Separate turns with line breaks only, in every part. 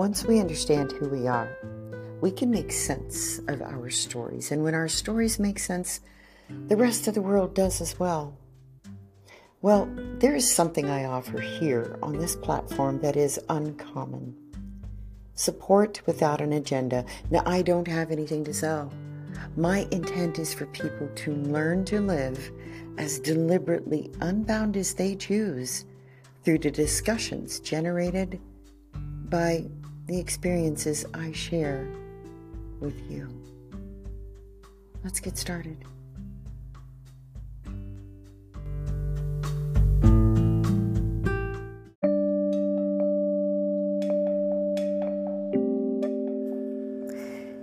Once we understand who we are, we can make sense of our stories. And when our stories make sense, the rest of the world does as well. Well, there is something I offer here on this platform that is uncommon support without an agenda. Now, I don't have anything to sell. My intent is for people to learn to live as deliberately unbound as they choose through the discussions generated by the experiences I share with you. Let's get started.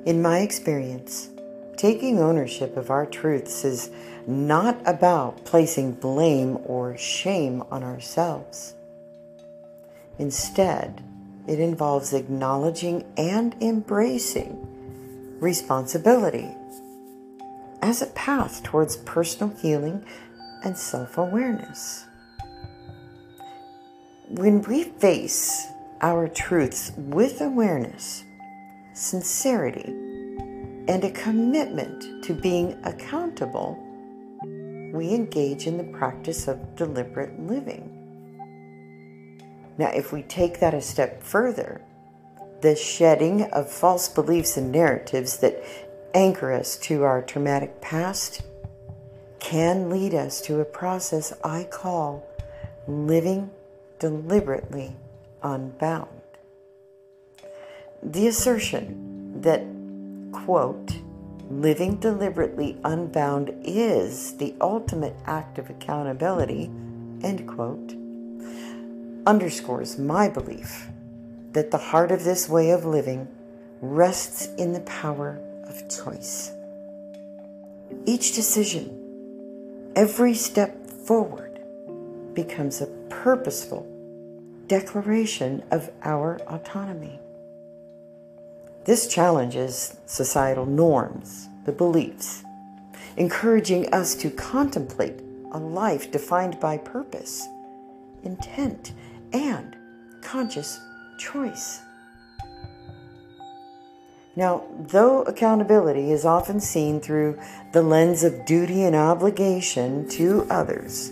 In my experience, taking ownership of our truths is not about placing blame or shame on ourselves. Instead, it involves acknowledging and embracing responsibility as a path towards personal healing and self awareness. When we face our truths with awareness, sincerity, and a commitment to being accountable, we engage in the practice of deliberate living. Now, if we take that a step further, the shedding of false beliefs and narratives that anchor us to our traumatic past can lead us to a process I call living deliberately unbound. The assertion that, quote, living deliberately unbound is the ultimate act of accountability, end quote, underscores my belief that the heart of this way of living rests in the power of choice. Each decision, every step forward, becomes a purposeful declaration of our autonomy. This challenges societal norms, the beliefs, encouraging us to contemplate a life defined by purpose, intent, and conscious choice. Now, though accountability is often seen through the lens of duty and obligation to others,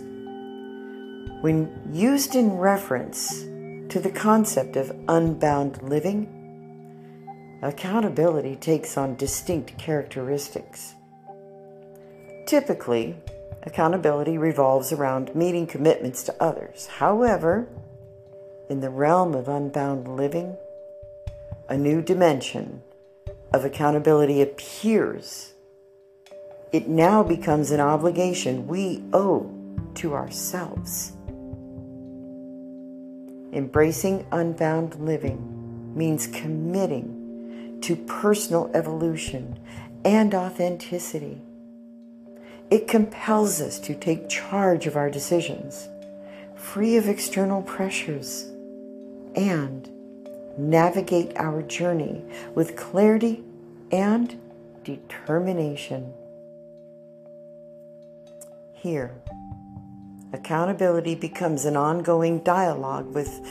when used in reference to the concept of unbound living, accountability takes on distinct characteristics. Typically, accountability revolves around meeting commitments to others. However, in the realm of unbound living, a new dimension of accountability appears. It now becomes an obligation we owe to ourselves. Embracing unbound living means committing to personal evolution and authenticity. It compels us to take charge of our decisions, free of external pressures, and navigate our journey with clarity and determination. Here, accountability becomes an ongoing dialogue with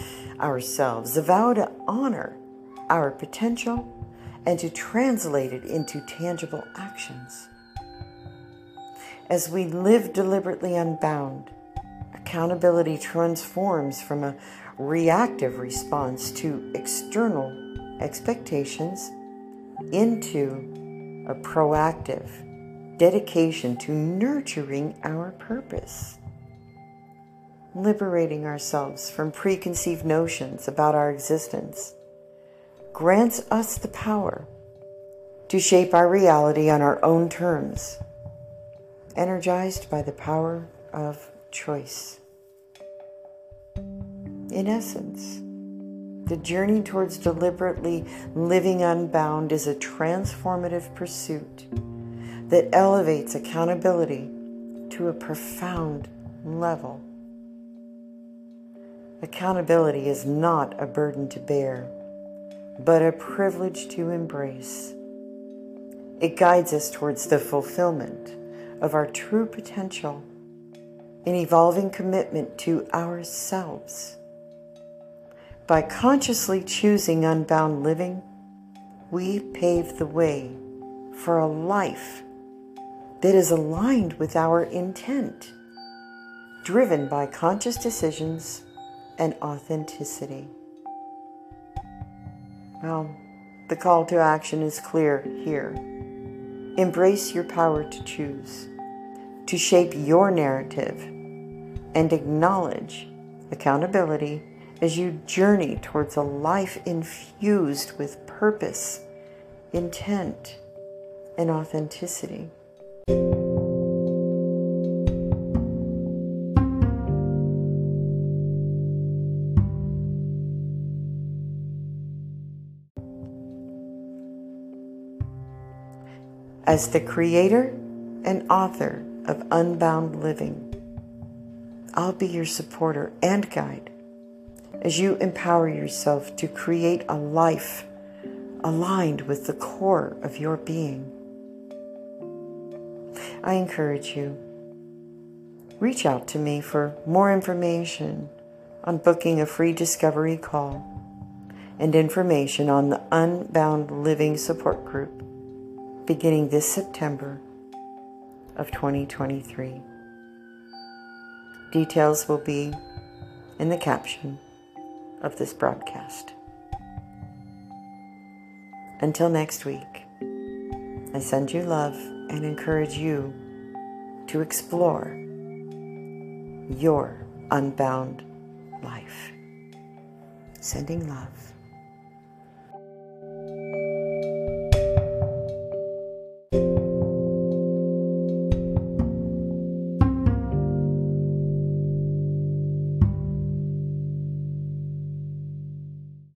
ourselves, a vow to honor our potential and to translate it into tangible actions. As we live deliberately unbound, accountability transforms from a reactive response to external expectations into a proactive dedication to nurturing our purpose, liberating ourselves from preconceived notions about our existence grants us the power to shape our reality on our own terms, energized by the power of choice. In essence, the journey towards deliberately living unbound is a transformative pursuit that elevates accountability to a profound level. Accountability is not a burden to bear but a privilege to embrace. It guides us towards the fulfillment of our true potential in evolving commitment to ourselves. By consciously choosing unbound living, we pave the way for a life that is aligned with our intent, driven by conscious decisions and authenticity. Well, the call to action is clear here. Embrace your power to choose, to shape your narrative, and acknowledge accountability as you journey towards a life infused with purpose, intent, and authenticity. As the creator and author of Unbound Living, I'll be your supporter and guide as you empower yourself to create a life aligned with the core of your being. I encourage you, reach out to me for more information on booking a free discovery call and information on the Unbound Living Support Group beginning this September of 2023. Details will be in the caption of this broadcast. Until next week, I send you love and encourage you to explore your unbound life. Sending love.